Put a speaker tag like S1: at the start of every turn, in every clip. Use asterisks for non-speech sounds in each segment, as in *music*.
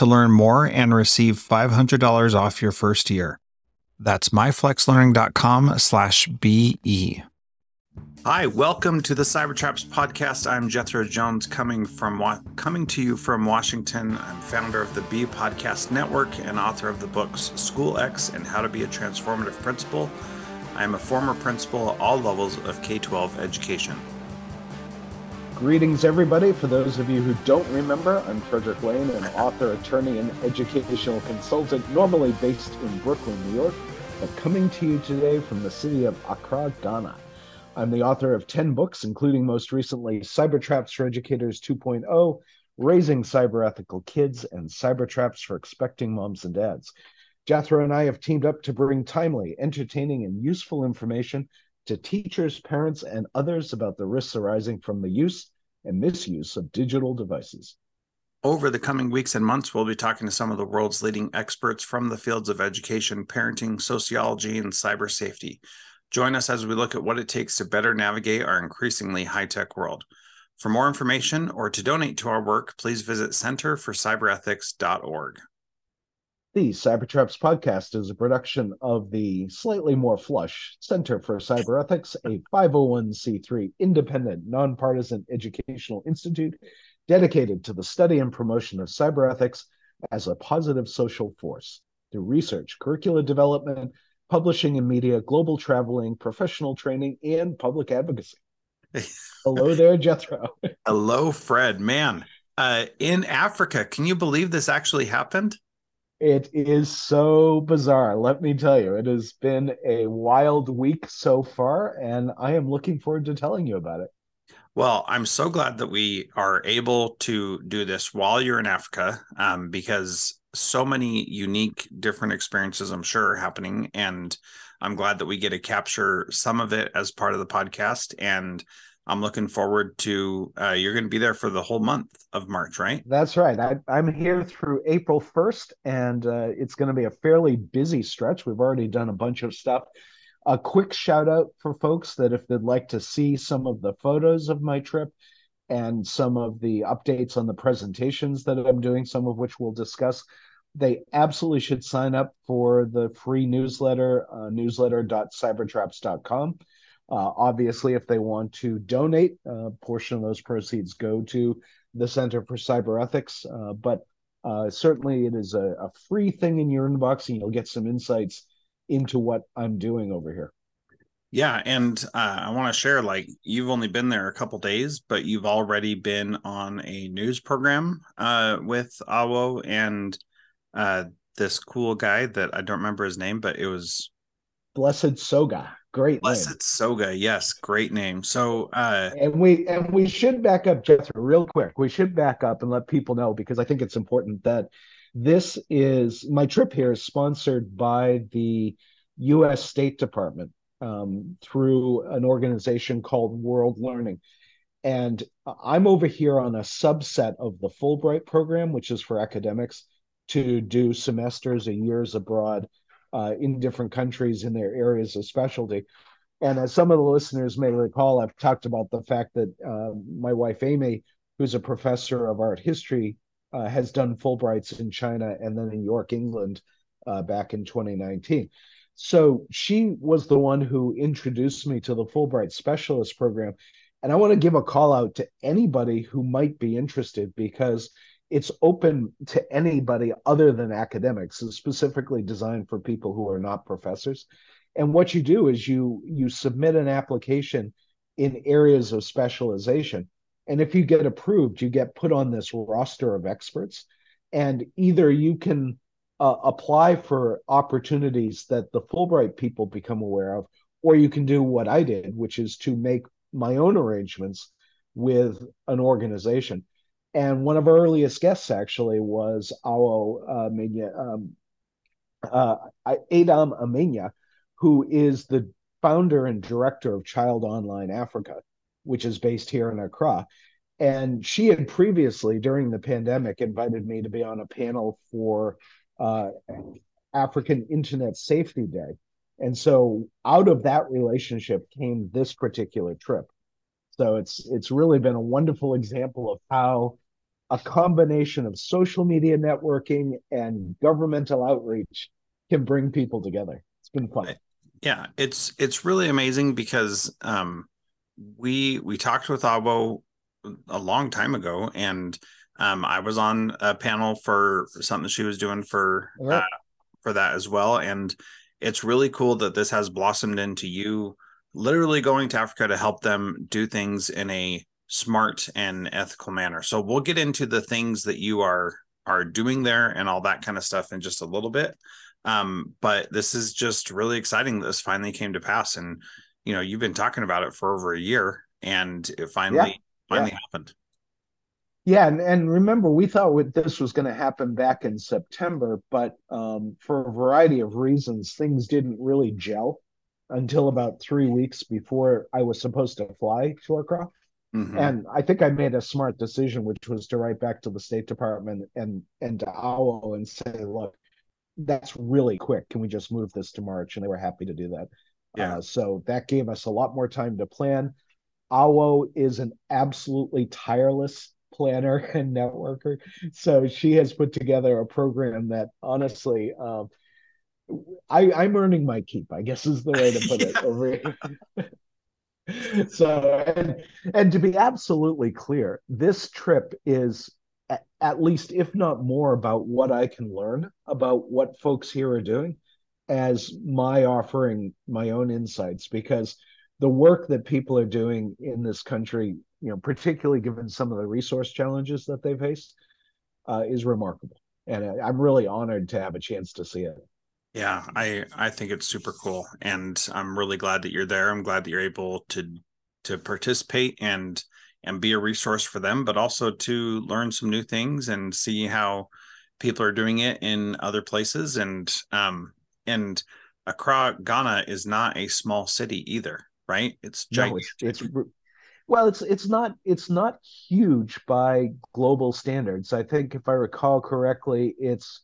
S1: to learn more and receive $500 off your first year. That's myflexlearning.com slash BE. Hi, welcome to the Cybertraps podcast. I'm Jethro Jones, coming from coming to you from Washington. I'm founder of the Be Podcast Network and author of the books SchoolX and How to Be a Transformative Principal. I am a former principal at all levels of K-12 education.
S2: Greetings, everybody. For those of you who don't remember, I'm Frederick Lane, an author, attorney, and educational consultant, normally based in Brooklyn, New York, but coming to you today from the city of Accra, Ghana. I'm the author of 10 books, including most recently Cybertraps for Educators 2.0, Raising Cyber Ethical Kids, and Cybertraps for Expecting Moms and Dads. Jethro and I have teamed up to bring timely, entertaining, and useful information to teachers, parents, and others about the risks arising from the use and misuse of digital devices.
S1: Over the coming weeks and months, we'll be talking to some of the world's leading experts from the fields of education, parenting, sociology, and cyber safety. Join us as we look at what it takes to better navigate our increasingly high tech world. For more information or to donate to our work, please visit centerforcyberethics.org.
S2: The Cybertraps podcast is a production of the slightly more flush Center for Cyber Ethics, a 501c3 independent, nonpartisan educational institute dedicated to the study and promotion of cyber ethics as a positive social force through research, curricula development, publishing and media, global traveling, professional training, and public advocacy. *laughs* Hello there, Jethro.
S1: Hello, Fred. Man, uh, in Africa, can you believe this actually happened?
S2: It is so bizarre. Let me tell you, it has been a wild week so far, and I am looking forward to telling you about it.
S1: Well, I'm so glad that we are able to do this while you're in Africa, um, because so many unique, different experiences, I'm sure, are happening. And I'm glad that we get to capture some of it as part of the podcast. And I'm looking forward to uh, you're going to be there for the whole month of March, right?
S2: That's right. I, am here through April 1st, and uh, it's going to be a fairly busy stretch. We've already done a bunch of stuff. A quick shout out for folks that if they'd like to see some of the photos of my trip and some of the updates on the presentations that I'm doing, some of which we'll discuss, they absolutely should sign up for the free newsletter, uh, newsletter.cybertraps.com. Uh, obviously, if they want to donate, a portion of those proceeds go to the Center for Cyber Ethics. Uh, but uh, certainly, it is a, a, free thing in your inbox, and you'll get some insights into what I'm doing over here.
S1: Yeah, and uh, I want to share like you've only been there a couple days, but you've already been on a news program uh, with Awo and uh, this cool guy that I don't remember his name, but it was
S2: Blessed Soga. Great
S1: Blessed name. Soga. Yes, great name. So uh
S2: and we and we should back up Jethro real quick. We should back up and let people know because I think it's important that this is my trip here is sponsored by the US State Department um, through an organization called World Learning. And I'm over here on a subset of the Fulbright program, which is for academics to do semesters or years abroad uh, in different countries in their areas of specialty. And as some of the listeners may recall, I've talked about the fact that uh, my wife Amy, who's a professor of art history, uh, has done Fulbrights in China and then in York, England, uh, back in 2019. So she was the one who introduced me to the Fulbright Specialist Program. And I want to give a call out to anybody who might be interested because it's open to anybody other than academics. It's specifically designed for people who are not professors. And what you do is you you submit an application in areas of specialization. And if you get approved, you get put on this roster of experts. And either you can uh, apply for opportunities that the Fulbright people become aware of, or you can do what I did, which is to make my own arrangements with an organization. And one of our earliest guests actually was Awo uh, um, uh, Aidam Amenyah, who is the founder and director of Child Online Africa, which is based here in Accra. And she had previously, during the pandemic, invited me to be on a panel for uh, African Internet Safety Day. And so out of that relationship came this particular trip. So it's it's really been a wonderful example of how a combination of social media networking and governmental outreach can bring people together. It's been fun.
S1: Yeah, it's it's really amazing because um, we we talked with Awo a long time ago, and um, I was on a panel for something she was doing for uh, for that as well, and it's really cool that this has blossomed into you literally going to Africa to help them do things in a smart and ethical manner. So we'll get into the things that you are are doing there and all that kind of stuff in just a little bit. Um, but this is just really exciting that this finally came to pass. And you know, you've been talking about it for over a year and it finally yeah. finally yeah. happened.
S2: Yeah, and, and remember, we thought this was going to happen back in September, but um, for a variety of reasons, things didn't really gel until about three weeks before I was supposed to fly to Accra. Mm-hmm. And I think I made a smart decision, which was to write back to the State Department and and to OWL and say, look, that's really quick. Can we just move this to March? And they were happy to do that. Yeah. Uh, so that gave us a lot more time to plan. Awo is an absolutely tireless planner *laughs* and networker. So she has put together a program that honestly, um, I, I'm earning my keep, I guess is the way to put it *laughs* over here. *laughs* so and and to be absolutely clear, this trip is at, at least, if not more, about what I can learn about what folks here are doing as my offering my own insights because the work that people are doing in this country, you know, particularly given some of the resource challenges that they face, uh, is remarkable. And I'm really honored to have a chance to see it.
S1: Yeah, I I think it's super cool, and I'm really glad that you're there. I'm glad that you're able to to participate and and be a resource for them, but also to learn some new things and see how people are doing it in other places. And um and Accra, Ghana is not a small city either, right? It's gigantic.
S2: No, it's, it's well, it's it's not it's not huge by global standards. I think if I recall correctly, it's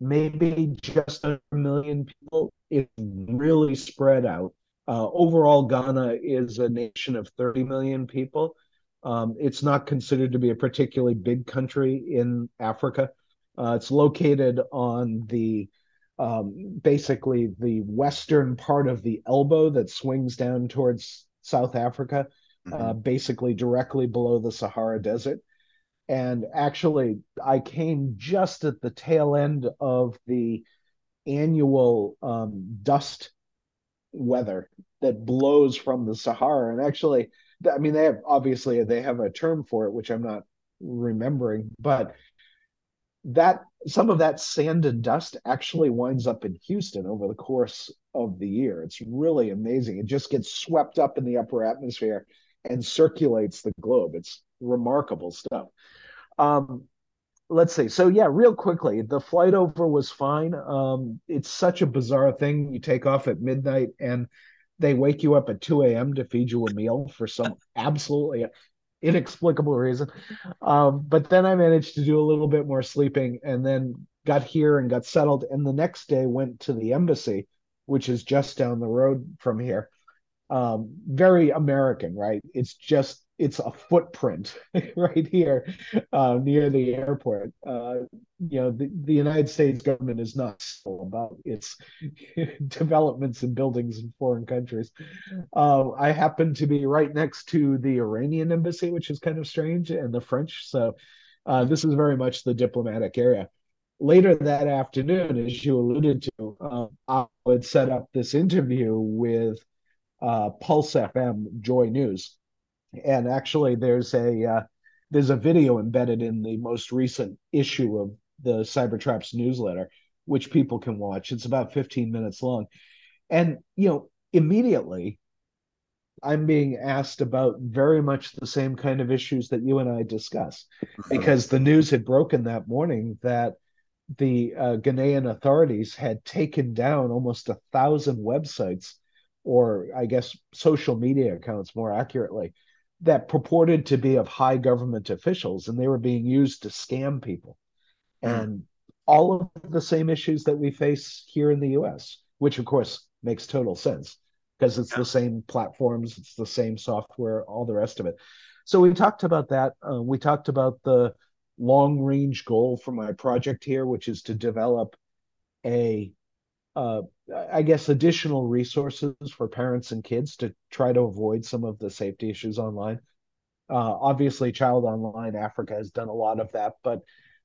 S2: maybe just a million people. It's really spread out. Uh, overall, Ghana is a nation of 30 million people. Um, it's not considered to be a particularly big country in Africa. Uh, it's located on the um, basically the western part of the elbow that swings down towards South Africa, uh, mm-hmm. uh, basically directly below the Sahara Desert. And actually, I came just at the tail end of the annual um, dust weather that blows from the Sahara. And actually, I mean, they have obviously they have a term for it, which I'm not remembering, but that some of that sand and dust actually winds up in Houston over the course of the year. It's really amazing. It just gets swept up in the upper atmosphere and circulates the globe. It's remarkable stuff. Um, let's see. So yeah, real quickly, the flight over was fine. Um, it's such a bizarre thing. You take off at midnight and they wake you up at 2 a.m. to feed you a meal for some absolutely inexplicable reason. Um, but then I managed to do a little bit more sleeping and then got here and got settled. And the next day went to the embassy, which is just down the road from here. um, very American, right? It's just it's a footprint *laughs* right here uh, near the airport. Uh, you know, the, the United States government is not so about its *laughs* developments and buildings in foreign countries. Uh, I happen to be right next to the Iranian embassy, which is kind of strange, and the French. So uh, this is very much the diplomatic area. Later that afternoon, as you alluded to, uh, I would set up this interview with uh, Pulse FM Joy News and actually there's a uh, there's a video embedded in the most recent issue of the Cybertraps newsletter, which people can watch. It's about 15 minutes long, and you know immediately I'm being asked about very much the same kind of issues that you and I discuss, because the news had broken that morning that the uh, Ghanaian authorities had taken down almost a thousand websites, or I guess social media accounts more accurately, that purported to be of high government officials and they were being used to scam people. Mm. And all of the same issues that we face here in the US, which of course makes total sense because it's yeah. the same platforms, it's the same software, all the rest of it. So we talked about that. Uh, we talked about the long range goal for my project here, which is to develop a uh, I guess, additional resources for parents and kids to try to avoid some of the safety issues online. Uh, obviously, Child Online Africa has done a lot of that, but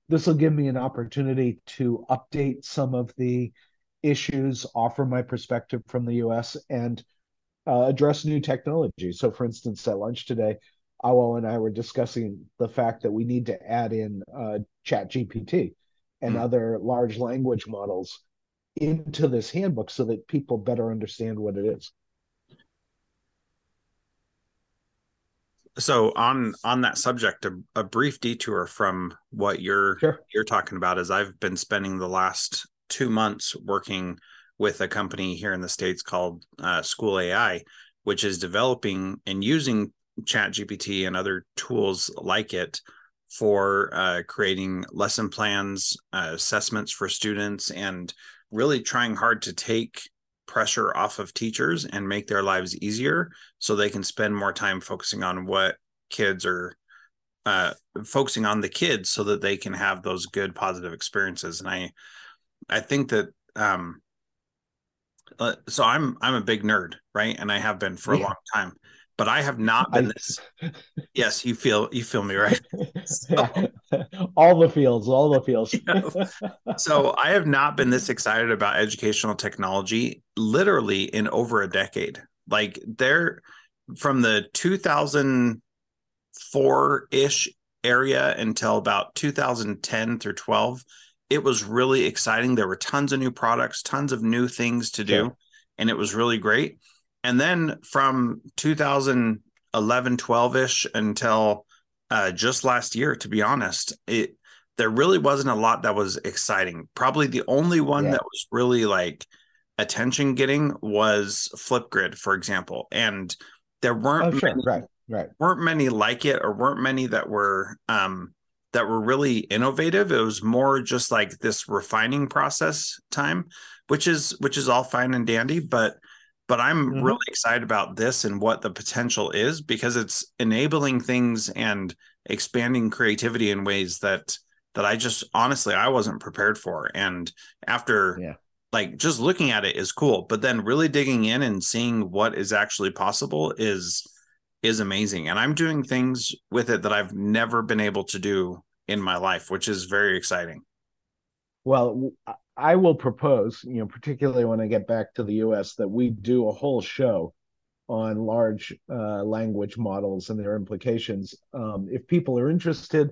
S2: this will give me an opportunity to update some of the issues, offer my perspective from the US, and uh, address new technology. So, for instance, at lunch today, Awo and I were discussing the fact that we need to add in uh, ChatGPT and mm. other large language models into this handbook so that people better understand what it is.
S1: So on on that subject, a, a brief detour from what you're sure. you're talking about is I've been spending the last two months working with a company here in the states called uh, SchoolAI, which is developing and using ChatGPT and other tools like it for uh, creating lesson plans, uh, assessments for students, and really trying hard to take pressure off of teachers and make their lives easier so they can spend more time focusing on what kids are uh, focusing on the kids so that they can have those good positive experiences. And i i think that um uh, so i'm i'm a big nerd right? And i have been for a long time but I have not been this. yes, you feel you feel me, right? *laughs*
S2: So, all the fields, all the fields. *laughs*
S1: So I have not been this excited about educational technology literally in over a decade. Like there, from the 2004 ish area until about 2010 through 12, it was really exciting. There were tons of new products, tons of new things to do, sure. and it was really great and then from 2011 12ish until uh, just last year to be honest it there really wasn't a lot that was exciting. Probably the only one yeah. that was really like attention getting was flipgrid for example. And there weren't
S2: oh, sure. many, right. Right.
S1: weren't many like it or weren't many that were um that were really innovative. It was more just like this refining process time which is which is all fine and dandy but but I'm mm-hmm. really excited about this and what the potential is because it's enabling things and expanding creativity in ways that that I just honestly I wasn't prepared for. And after yeah. like just looking at it is cool, but then really digging in and seeing what is actually possible is is amazing. And I'm doing things with it that I've never been able to do in my life, which is very exciting.
S2: Well, I will propose, you know, particularly when I get back to the US, that we do a whole show on large uh, language models and their implications. Um, if people are interested,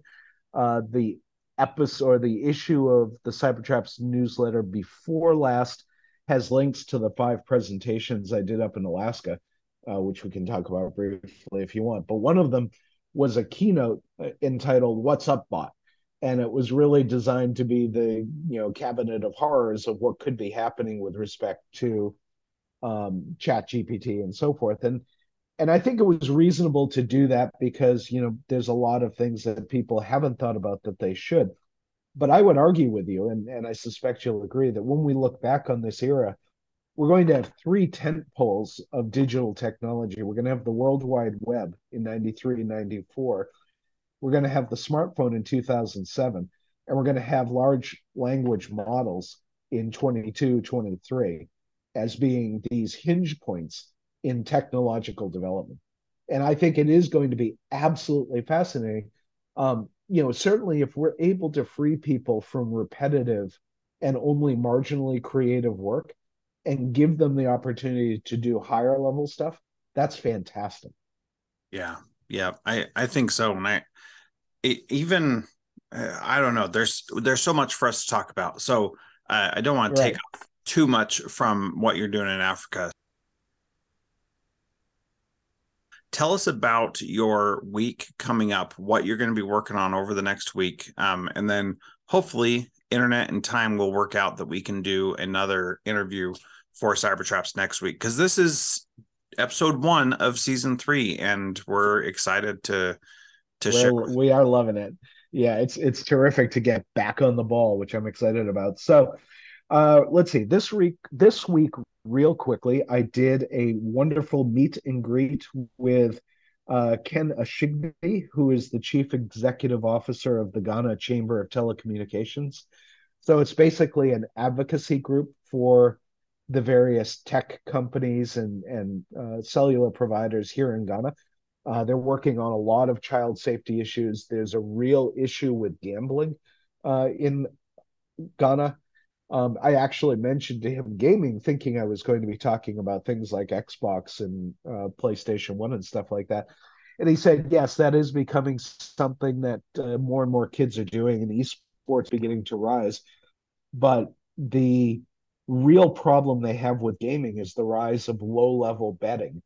S2: uh, the episode or the issue of the Cybertraps newsletter before last has links to the five presentations I did up in Alaska, uh, which we can talk about briefly if you want. But one of them was a keynote uh, entitled "What's Up, Bot." And it was really designed to be the you know cabinet of horrors of what could be happening with respect to um, chat gpt and so forth and and i think it was reasonable to do that because you know there's a lot of things that people haven't thought about that they should but i would argue with you and, and i suspect you'll agree that when we look back on this era we're going to have three tent poles of digital technology. We're going to have the World Wide Web in 93 and 94. We're going to have the smartphone in 2007. And we're going to have large language models in 22, 23 as being these hinge points in technological development. And I think it is going to be absolutely fascinating. Um, you know, certainly if we're able to free people from repetitive and only marginally creative work, and give them the opportunity to do higher level stuff, that's fantastic.
S1: Yeah, yeah, I I think so, and I it, even uh, I don't know. There's there's so much for us to talk about, so uh, I don't want to take too much from what you're doing in Africa. Tell us about your week coming up, what you're going to be working on over the next week, um, and then hopefully internet and time will work out that we can do another interview for Cybertraps next week because this is episode one of season three, and we're excited to to share.
S2: We are loving it. Yeah, it's it's terrific to get back on the ball, which I'm excited about. So, uh, let's see. This week, this week, real quickly, I did a wonderful meet and greet with uh, Ken Ashigbey, who is the chief executive officer of the Ghana Chamber of Telecommunications. So it's basically an advocacy group for the various tech companies and and uh, cellular providers here in Ghana. Uh, they're working on a lot of child safety issues. There's a real issue with gambling uh, in Ghana. Um, I actually mentioned to him gaming, thinking I was going to be talking about things like Xbox and uh, PlayStation One and stuff like that. And he said, yes, that is becoming something that uh, more and more kids are doing, and esports beginning to rise. But the real problem they have with gaming is the rise of low level betting,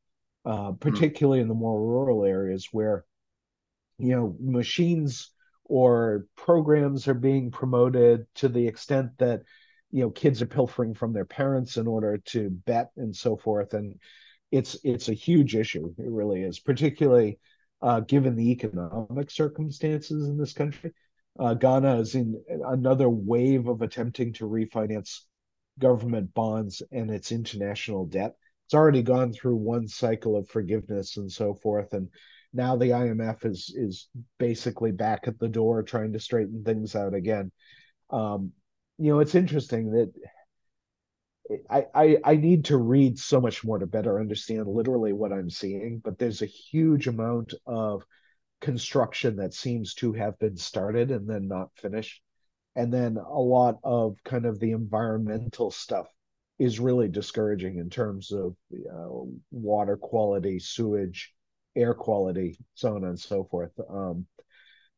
S2: uh, hmm. particularly mm. in the more rural areas where, you know, machines or programs are being promoted to the extent that, you know, kids are pilfering from their parents in order to bet and so forth. And it's it's a huge issue. It really is, particularly uh, given the economic circumstances in this country. Uh, Ghana is in another wave of attempting to refinance government bonds and its international debt. It's already gone through one cycle of forgiveness and so forth, and now the IMF is is basically back at the door trying to straighten things out again. Um, you know, it's interesting that I, I I need to read so much more to better understand literally what I'm seeing, but there's a huge amount of construction that seems to have been started and then not finished and then a lot of kind of the environmental stuff is really discouraging in terms of uh, water quality, sewage, air quality, so on and so forth. Um,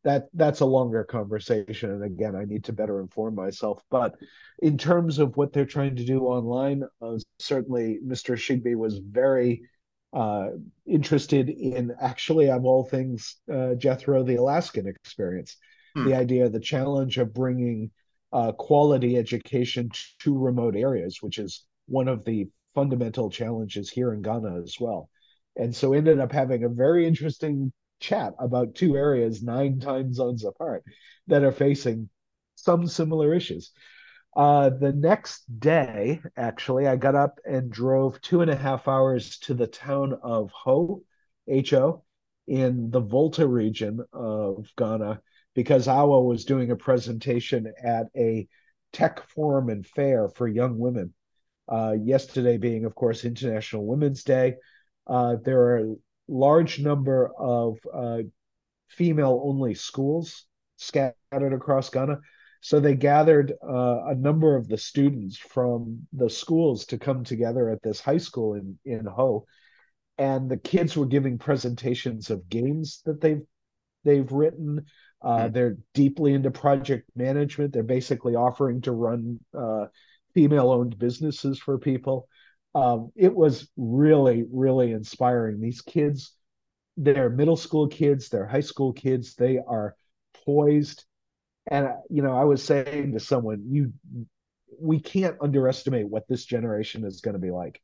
S2: that that's a longer conversation, and again, I need to better inform myself. But in terms of what they're trying to do online, uh, certainly Mr. Shigbe was very uh, interested in actually, of all things, uh, Jethro, the Alaskan experience hmm. the idea, the challenge of bringing uh, quality education to remote areas, which is one of the fundamental challenges here in Ghana as well. And so ended up having a very interesting chat about two areas nine *laughs* time zones apart that are facing some similar issues. Uh, the next day, actually, I got up and drove two and a half hours to the town of Ho, Ho, in the Volta region of Ghana, because Awo was doing a presentation at a tech forum and fair for young women. Uh, yesterday being, of course, International Women's Day. Uh, there are a large number of uh, female-only schools scattered across Ghana. So they gathered uh, a number of the students from the schools to come together at this high school in in Ho, and the kids were giving presentations of games that they've they've written, uh, mm They're deeply into project management. They're basically offering to run uh, female owned businesses for people. Um, it was really, really inspiring. These kids, they're middle school kids, they're high school kids, they are poised. And, uh, you know, I was saying to someone, you, we can't underestimate what this generation is going to be like,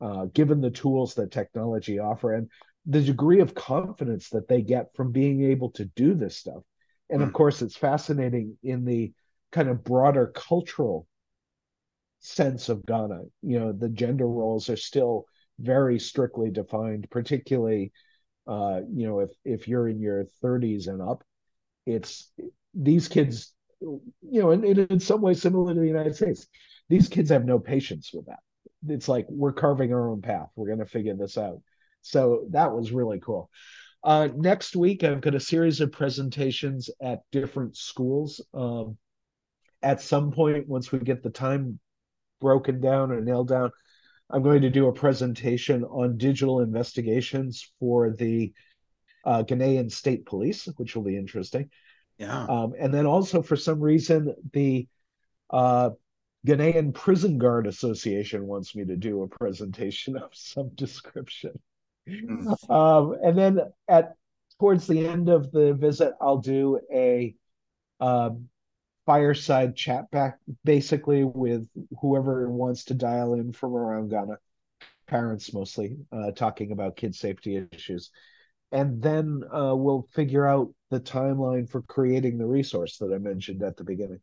S2: uh, given the tools that technology offer. And the degree of confidence that they get from being able to do this stuff. And of hmm. course, it's fascinating in the kind of broader cultural sense of Ghana. You know, the gender roles are still very strictly defined, particularly uh, you know, if if you're in your 30s and up, it's these kids, you know, and, and in some ways similar to the United States, these kids have no patience with that. It's like we're carving our own path. We're going to figure this out. So that was really cool. Uh, next week, I've got a series of presentations at different schools. Um, at some point, once we get the time broken down or nailed down, I'm going to do a presentation on digital investigations for the uh, Ghanaian State Police, which will be interesting.
S1: Yeah.
S2: Um, and then also, for some reason, the uh, Ghanaian Prison Guard Association wants me to do a presentation *laughs* of some description. Mm. Um, and then at towards the end of the visit, I'll do a um, fireside chat back basically with whoever wants to dial in from around Ghana, parents mostly, uh, talking about kid safety issues. And then uh, we'll figure out the timeline for creating the resource that I mentioned at the beginning.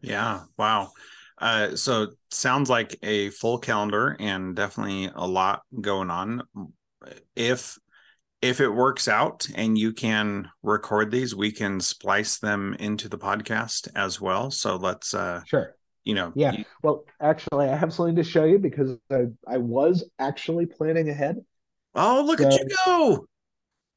S1: Yeah. Wow. Uh, so sounds like a full calendar and definitely a lot going on. If if it works out and you can record these, we can splice them into the podcast as well. So let's uh
S2: sure.
S1: You know,
S2: yeah.
S1: You...
S2: well, actually, I have something to show you because I, I was actually planning ahead.
S1: Oh, look so at you go!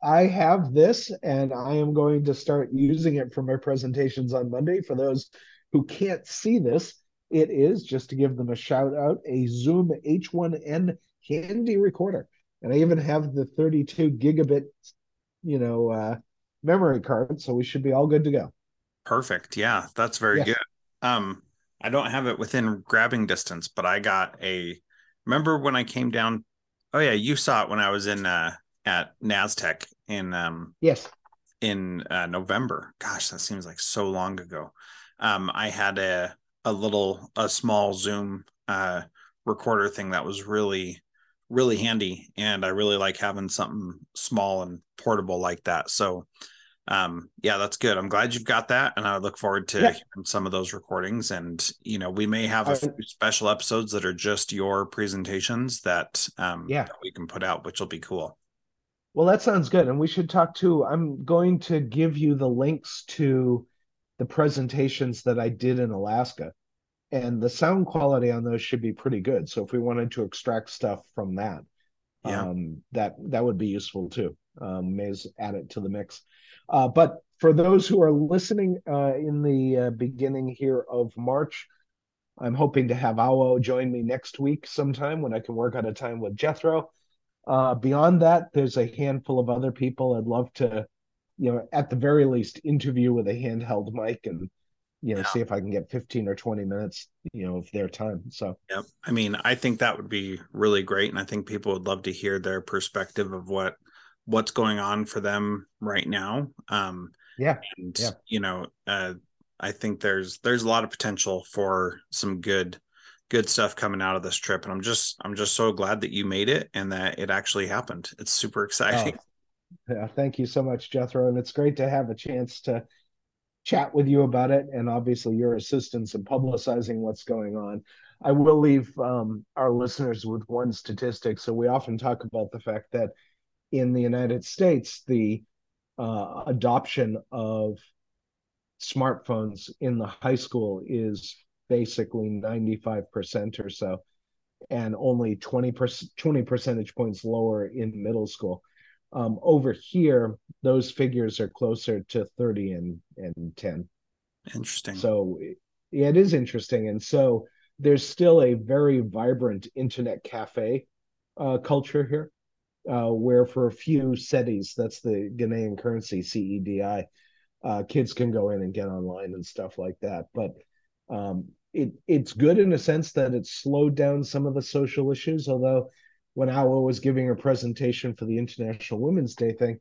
S2: I have this, and I am going to start using it for my presentations on Monday. For those who can't see this, it is just to give them a shout out a Zoom H1N handy recorder and I even have the 32 gigabit, you know, uh, memory card, so we should be all good to go.
S1: Perfect. Yeah, that's very yes. good. Um, I don't have it within grabbing distance, but I got a. Remember when I came down? Oh yeah, you saw it when I was in uh, at Nastech in um
S2: yes
S1: in uh, November. Gosh, that seems like so long ago. Um, I had a a little a small Zoom uh recorder thing that was really really handy and i really like having something small and portable like that. So um yeah that's good. I'm glad you've got that and i look forward to yeah. hearing some of those recordings. And you know we may have a few special episodes that are just your presentations that um
S2: yeah.
S1: that we can put out which will be cool.
S2: Well that sounds good and we should talk too. I'm going to give you the links to the presentations that i did in alaska and the sound quality on those should be pretty good. So if we wanted to extract stuff from that, yeah. um, that that would be useful too. Um, may add it to the mix. Uh, but for those who are listening uh, in the uh, beginning here of March, I'm hoping to have Awo join me next week sometime when I can work out a time with Jethro. Uh, beyond that, there's a handful of other people I'd love to, you know, at the very least, interview with a handheld mic and you know, yeah. see if I can get 15 or 20 minutes, you know, of their time. So,
S1: yep. I mean, I think that would be really great. And I think people would love to hear their perspective of what, what's going on for them right now. Um,
S2: yeah.
S1: And,
S2: yeah.
S1: you know, uh, I think there's, there's a lot of potential for some good, good stuff coming out of this trip. And I'm just, I'm just so glad that you made it and that it actually happened. It's super exciting.
S2: Oh, yeah. Thank you so much, Jethro. And it's great to have a chance to, chat with you about it and obviously your assistance in publicizing what's going on. I will leave um, our listeners with one statistic. So we often talk about the fact that in the United States, the uh, adoption of smartphones in the high school is basically 95% or so, and only 20, 20 percentage points lower in middle school. Um, over here, those figures are closer to 30 and, and 10.
S1: Interesting.
S2: So yeah, it is interesting. And so there's still a very vibrant internet cafe uh, culture here, uh, where for a few cedis, that's the Ghanaian currency, CEDI, uh, kids can go in and get online and stuff like that. But um, it it's good in a sense that it's slowed down some of the social issues, although when Awo was giving her presentation for the International Women's Day thing,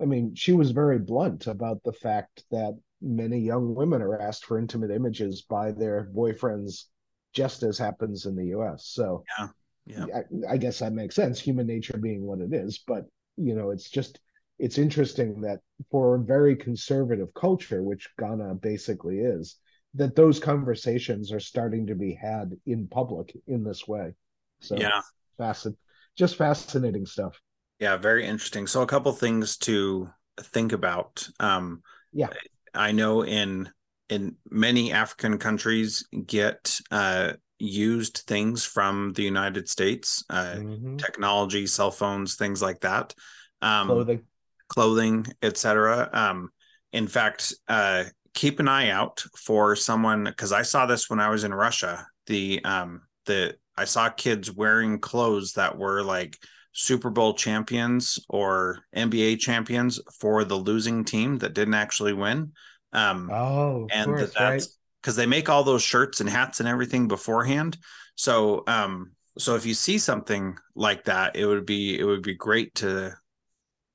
S2: I mean, she was very blunt about the fact that many young women are asked for intimate images by their boyfriends, just as happens in the US. So,
S1: yeah, yeah.
S2: I, I guess that makes sense, human nature being what it is. But, you know, it's just, it's interesting that for a very conservative culture, which Ghana basically is, that those conversations are starting to be had in public in this way. So
S1: yeah,
S2: fascinating, just fascinating stuff.
S1: Yeah, very interesting. So a couple things to think about. Um,
S2: yeah,
S1: I know in in many African countries get uh, used things from the United States, uh, mm-hmm. technology, cell phones, things like that, um,
S2: clothing,
S1: clothing, etc. Um, in fact, uh, keep an eye out for someone because I saw this when I was in Russia. The um, the I saw kids wearing clothes that were like Super Bowl champions or NBA champions for the losing team that didn't actually win.
S2: Um, oh, and course, that's
S1: because right? they make all those shirts and hats and everything beforehand. So, um, so if you see something like that, it would be it would be great to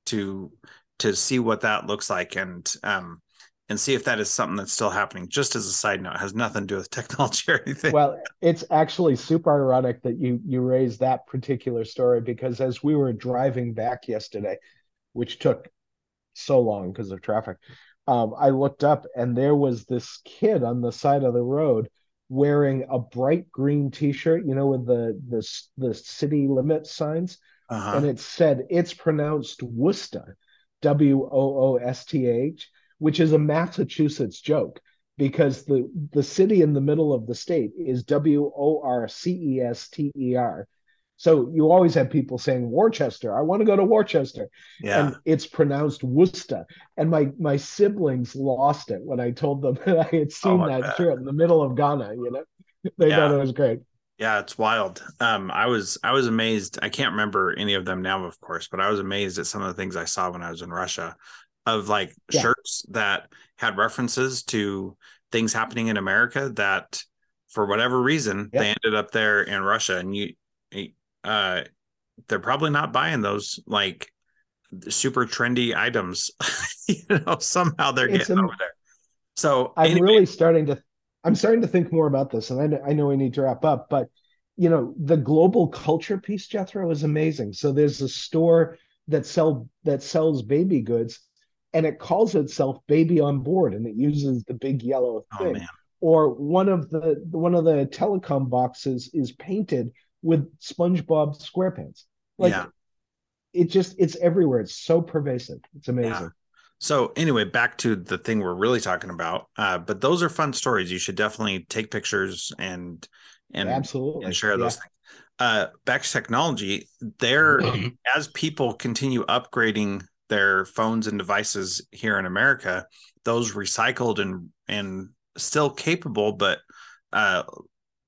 S1: to to see what that looks like and um and see if that is something that's still happening. Just as a side note, has nothing to do with technology or anything.
S2: Well, it's actually super ironic that you you raised that particular story because as we were driving back yesterday, which took so long because of traffic, um, I looked up and there was this kid on the side of the road wearing a bright green T-shirt, you know, with the the the city limit signs, uh-huh. and it said it's pronounced Worcester, W O O S T H, which is a Massachusetts joke because the the city in the middle of the state is W O R C E S T E R, so you always have people saying Worcester. I want to go to Worcester,
S1: yeah.
S2: and it's pronounced Worcester. And my my siblings lost it when I told them *laughs* that I had seen oh, that trip in the middle of Ghana. You know, they yeah. thought it was great.
S1: Yeah, it's wild. Um, I was I was amazed. I can't remember any of them now, of course, but I was amazed at some of the things I saw when I was in Russia, of like yeah. shirts that had references to things happening in America that, for whatever reason, they ended up there in Russia, and you uh, they're probably not buying those like super trendy items. *laughs* you know, somehow they're it's getting over there. So
S2: I'm anyway. really starting to, I'm starting to think more about this, and I, I know we need to wrap up, but you know, the global culture piece, Jethro, is amazing. So there's a store that sell that sells baby goods, and it calls itself Baby on Board, and it uses the big yellow oh, thing. Oh, or one of the one of the telecom boxes is painted with SpongeBob SquarePants. Like yeah. it just it's everywhere. It's so pervasive. It's amazing. Yeah.
S1: So anyway, back to the thing we're really talking about. Uh, but those are fun stories. You should definitely take pictures and and
S2: absolutely
S1: and share those yeah. things. Uh, back to technology, there *clears throat* as people continue upgrading their phones and devices here in America, those recycled and and still capable, but uh,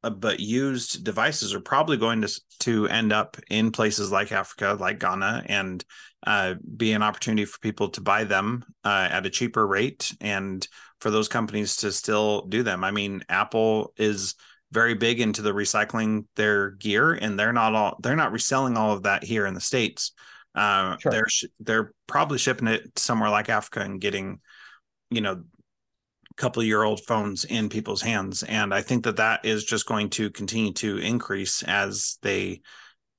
S1: uh, but used devices are probably going to to end up in places like Africa, like Ghana, and uh, be an opportunity for people to buy them uh, at a cheaper rate, and for those companies to still do them. I mean, Apple is very big into the recycling their gear, and they're not all they're not reselling all of that here in the states. Uh, sure. They're they're probably shipping it somewhere like Africa and getting, you know, a couple year old phones in people's hands and i think that that is just going to continue to increase as they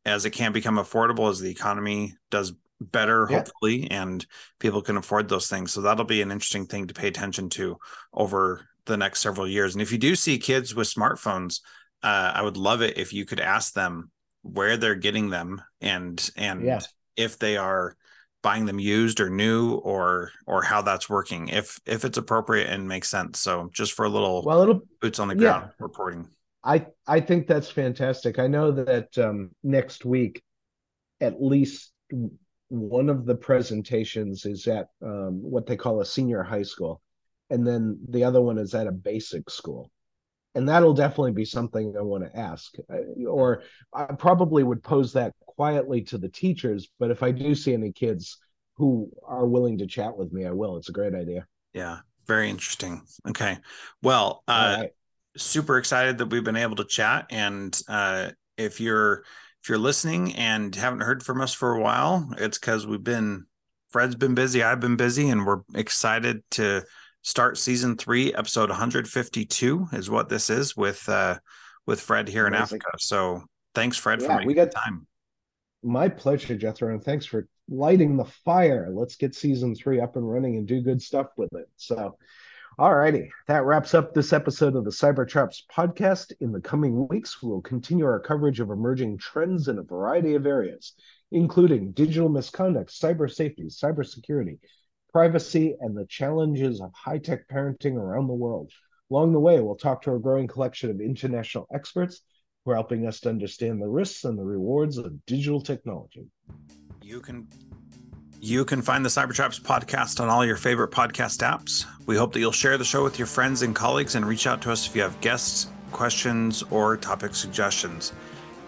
S1: as it can become affordable as the economy does better yeah. hopefully and people can afford those things so that'll be an interesting thing to pay attention to over the next several years and if you do see kids with smartphones uh, i would love it if you could ask them where they're getting them and and yeah. If they are buying them used or new or or how that's working if if it's appropriate and makes sense. So just for a little
S2: well it'll
S1: boots on the ground yeah. reporting.
S2: I i think that's fantastic. I know that um, next week at least one of the presentations is at um, what they call a senior high school. And then the other one is at a basic school and that'll definitely be something I want to ask. Or I probably would pose that quietly to the teachers, but if I do see any kids who are willing to chat with me, I will. It's a great idea.
S1: Yeah, very interesting. Okay. Well, uh, right. super excited that we've been able to chat. And uh, if you're if you're listening and haven't heard from us for a while, it's because we've been Fred's been busy, I've been busy, and we're excited to start season three, episode 152 is what this is with uh with Fred here Amazing. in Africa. So thanks, Fred, yeah, for making we got time.
S2: My pleasure, Jethro, and thanks for lighting the fire. Let's get season three up and running and do good stuff with it. So Alrighty, that wraps up this episode of the Cybertraps podcast. In the coming weeks, we'll continue our coverage of emerging trends in a variety of areas, including digital misconduct, cyber safety, cybersecurity, privacy, and the challenges of high tech parenting around the world. Along the way, we'll talk to a growing collection of international experts who are helping us to understand the risks and the rewards of digital technology.
S1: You can you can find the Cybertraps podcast on all your favorite podcast apps. We hope that you'll share the show with your friends and colleagues and reach out to us if you have guests, questions, or topic suggestions.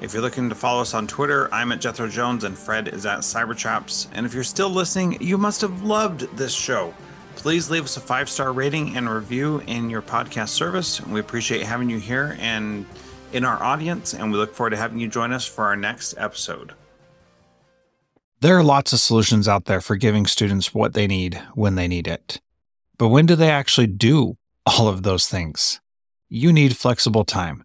S1: If you're looking to follow us on Twitter, I'm at Jethro Jones and Fred is at Cybertraps. And if you're still listening, you must have loved this show. Please leave us a five star rating and review in your podcast service. We appreciate having you here and in our audience, and we look forward to having you join us for our next episode. There are lots of solutions out there for giving students what they need when they need it. But when do they actually do all of those things? You need flexible time.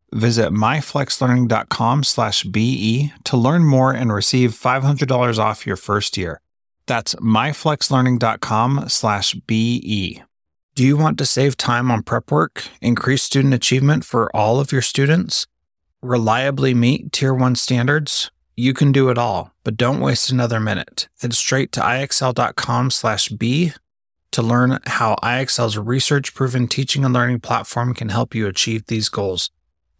S1: Visit myflexlearning.com slash BE to learn more and receive $500 off your first year. That's myflexlearning.com slash BE. Do you want to save time on prep work, increase student achievement for all of your students, reliably meet tier 1 standards? You can do it all, but don't waste another minute. Head straight to ixl.com slash be to learn how IXL's research-proven teaching and learning platform can help you achieve these goals.